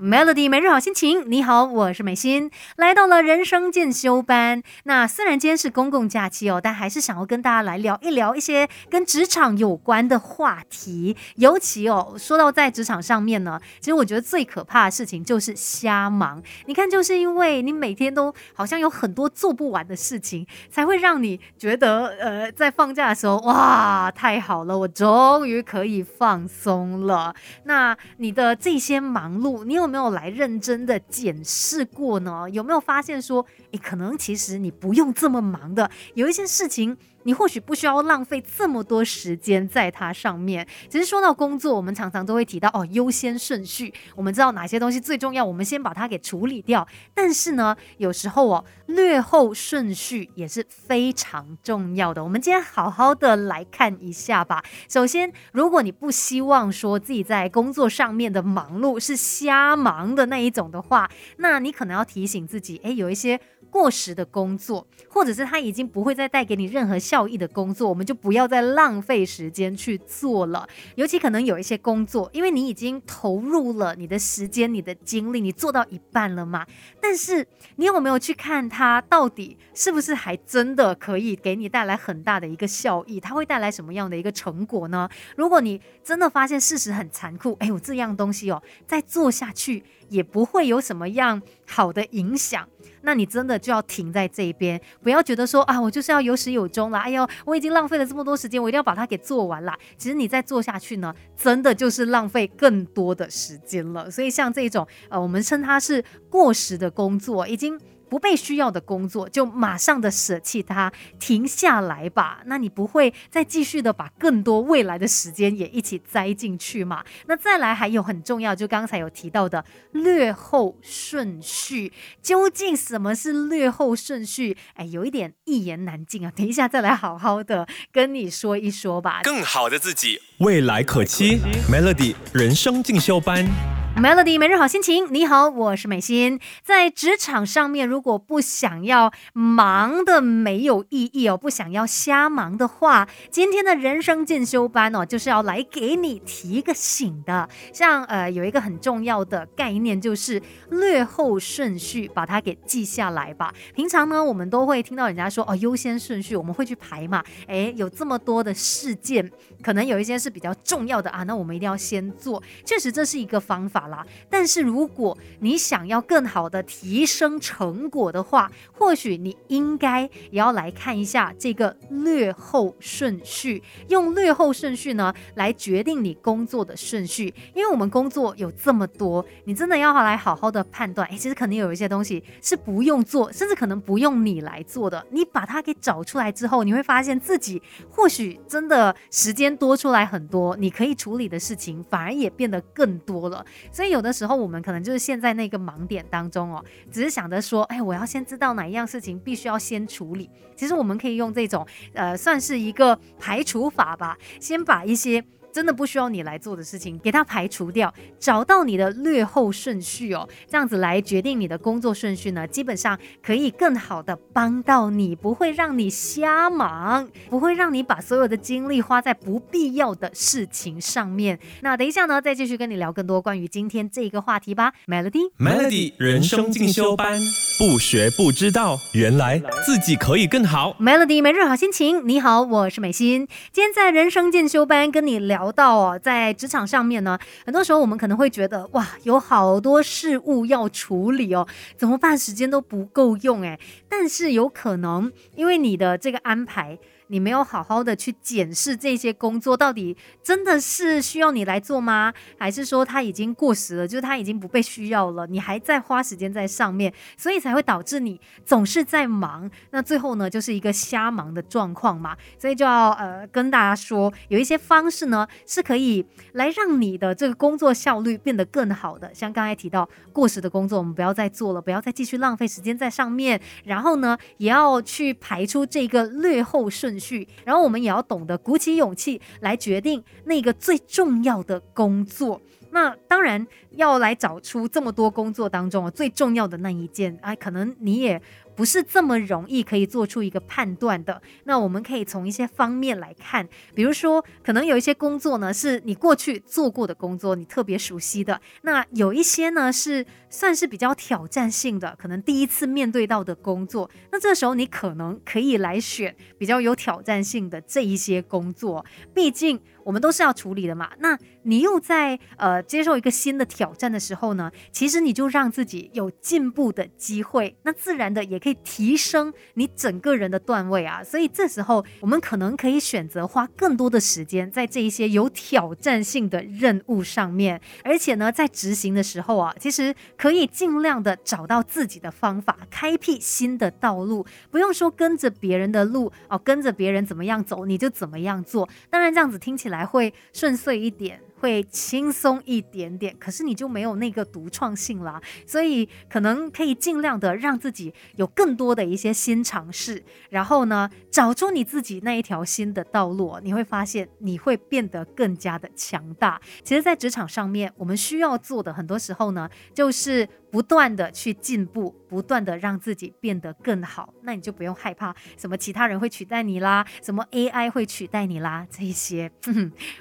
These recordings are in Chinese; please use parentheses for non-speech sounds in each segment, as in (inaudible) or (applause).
Melody 每日好心情，你好，我是美心，来到了人生进修班。那虽然今天是公共假期哦，但还是想要跟大家来聊一聊一些跟职场有关的话题。尤其哦，说到在职场上面呢，其实我觉得最可怕的事情就是瞎忙。你看，就是因为你每天都好像有很多做不完的事情，才会让你觉得呃，在放假的时候，哇，太好了，我终于可以放松了。那你的这些忙碌，你有？没有来认真的检视过呢？有没有发现说，诶，可能其实你不用这么忙的，有一些事情。你或许不需要浪费这么多时间在它上面。其实说到工作，我们常常都会提到哦，优先顺序。我们知道哪些东西最重要，我们先把它给处理掉。但是呢，有时候哦，略后顺序也是非常重要的。我们今天好好的来看一下吧。首先，如果你不希望说自己在工作上面的忙碌是瞎忙的那一种的话，那你可能要提醒自己，诶，有一些。过时的工作，或者是他已经不会再带给你任何效益的工作，我们就不要再浪费时间去做了。尤其可能有一些工作，因为你已经投入了你的时间、你的精力，你做到一半了嘛。但是你有没有去看它到底是不是还真的可以给你带来很大的一个效益？它会带来什么样的一个成果呢？如果你真的发现事实很残酷，哎，我这样东西哦，再做下去也不会有什么样好的影响。那你真的就要停在这边，不要觉得说啊，我就是要有始有终了。哎呦，我已经浪费了这么多时间，我一定要把它给做完了。其实你再做下去呢，真的就是浪费更多的时间了。所以像这种呃，我们称它是过时的工作，已经。不被需要的工作，就马上的舍弃它，停下来吧。那你不会再继续的把更多未来的时间也一起栽进去嘛？那再来还有很重要，就刚才有提到的略后顺序，究竟什么是略后顺序？哎，有一点一言难尽啊。等一下再来好好的跟你说一说吧。更好的自己，未来可期。Melody 人生进修班。Melody 每日好心情，你好，我是美心。在职场上面，如果不想要忙的没有意义哦，不想要瞎忙的话，今天的人生进修班哦，就是要来给你提个醒的。像呃，有一个很重要的概念，就是略后顺序，把它给记下来吧。平常呢，我们都会听到人家说哦，优先顺序，我们会去排嘛。诶，有这么多的事件，可能有一些是比较重要的啊，那我们一定要先做。确实，这是一个方法。但是如果你想要更好的提升成果的话，或许你应该也要来看一下这个略后顺序，用略后顺序呢来决定你工作的顺序。因为我们工作有这么多，你真的要来好好的判断。哎，其实肯定有一些东西是不用做，甚至可能不用你来做的。你把它给找出来之后，你会发现自己或许真的时间多出来很多，你可以处理的事情反而也变得更多了。所以有的时候我们可能就是陷在那个盲点当中哦，只是想着说，哎，我要先知道哪一样事情必须要先处理。其实我们可以用这种，呃，算是一个排除法吧，先把一些。真的不需要你来做的事情，给它排除掉，找到你的略后顺序哦，这样子来决定你的工作顺序呢，基本上可以更好的帮到你，不会让你瞎忙，不会让你把所有的精力花在不必要的事情上面。那等一下呢，再继续跟你聊更多关于今天这个话题吧。Melody，Melody 人生进修班，不学不知道，原来自己可以更好。Melody 每日好心情，你好，我是美心，今天在人生进修班跟你聊。到哦，在职场上面呢，很多时候我们可能会觉得哇，有好多事物要处理哦，怎么办？时间都不够用哎。但是有可能因为你的这个安排。你没有好好的去检视这些工作到底真的是需要你来做吗？还是说它已经过时了，就是它已经不被需要了？你还在花时间在上面，所以才会导致你总是在忙。那最后呢，就是一个瞎忙的状况嘛。所以就要呃跟大家说，有一些方式呢是可以来让你的这个工作效率变得更好的。像刚才提到过时的工作，我们不要再做了，不要再继续浪费时间在上面。然后呢，也要去排出这个略后顺。去，然后我们也要懂得鼓起勇气来决定那个最重要的工作。那当然要来找出这么多工作当中啊最重要的那一件哎，可能你也。不是这么容易可以做出一个判断的。那我们可以从一些方面来看，比如说，可能有一些工作呢是你过去做过的工作，你特别熟悉的；那有一些呢是算是比较挑战性的，可能第一次面对到的工作。那这时候你可能可以来选比较有挑战性的这一些工作，毕竟。我们都是要处理的嘛，那你又在呃接受一个新的挑战的时候呢，其实你就让自己有进步的机会，那自然的也可以提升你整个人的段位啊。所以这时候我们可能可以选择花更多的时间在这一些有挑战性的任务上面，而且呢，在执行的时候啊，其实可以尽量的找到自己的方法，开辟新的道路，不用说跟着别人的路哦，跟着别人怎么样走你就怎么样做。当然这样子听起来。来会顺遂一点。会轻松一点点，可是你就没有那个独创性啦，所以可能可以尽量的让自己有更多的一些新尝试，然后呢，找出你自己那一条新的道路，你会发现你会变得更加的强大。其实，在职场上面，我们需要做的很多时候呢，就是不断的去进步，不断的让自己变得更好。那你就不用害怕什么其他人会取代你啦，什么 AI 会取代你啦，这些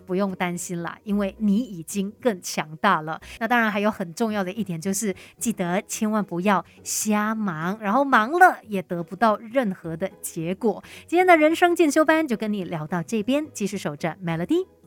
不用担心啦，因 (laughs) 为你已经更强大了。那当然还有很重要的一点，就是记得千万不要瞎忙，然后忙了也得不到任何的结果。今天的人生进修班就跟你聊到这边，继续守着 Melody。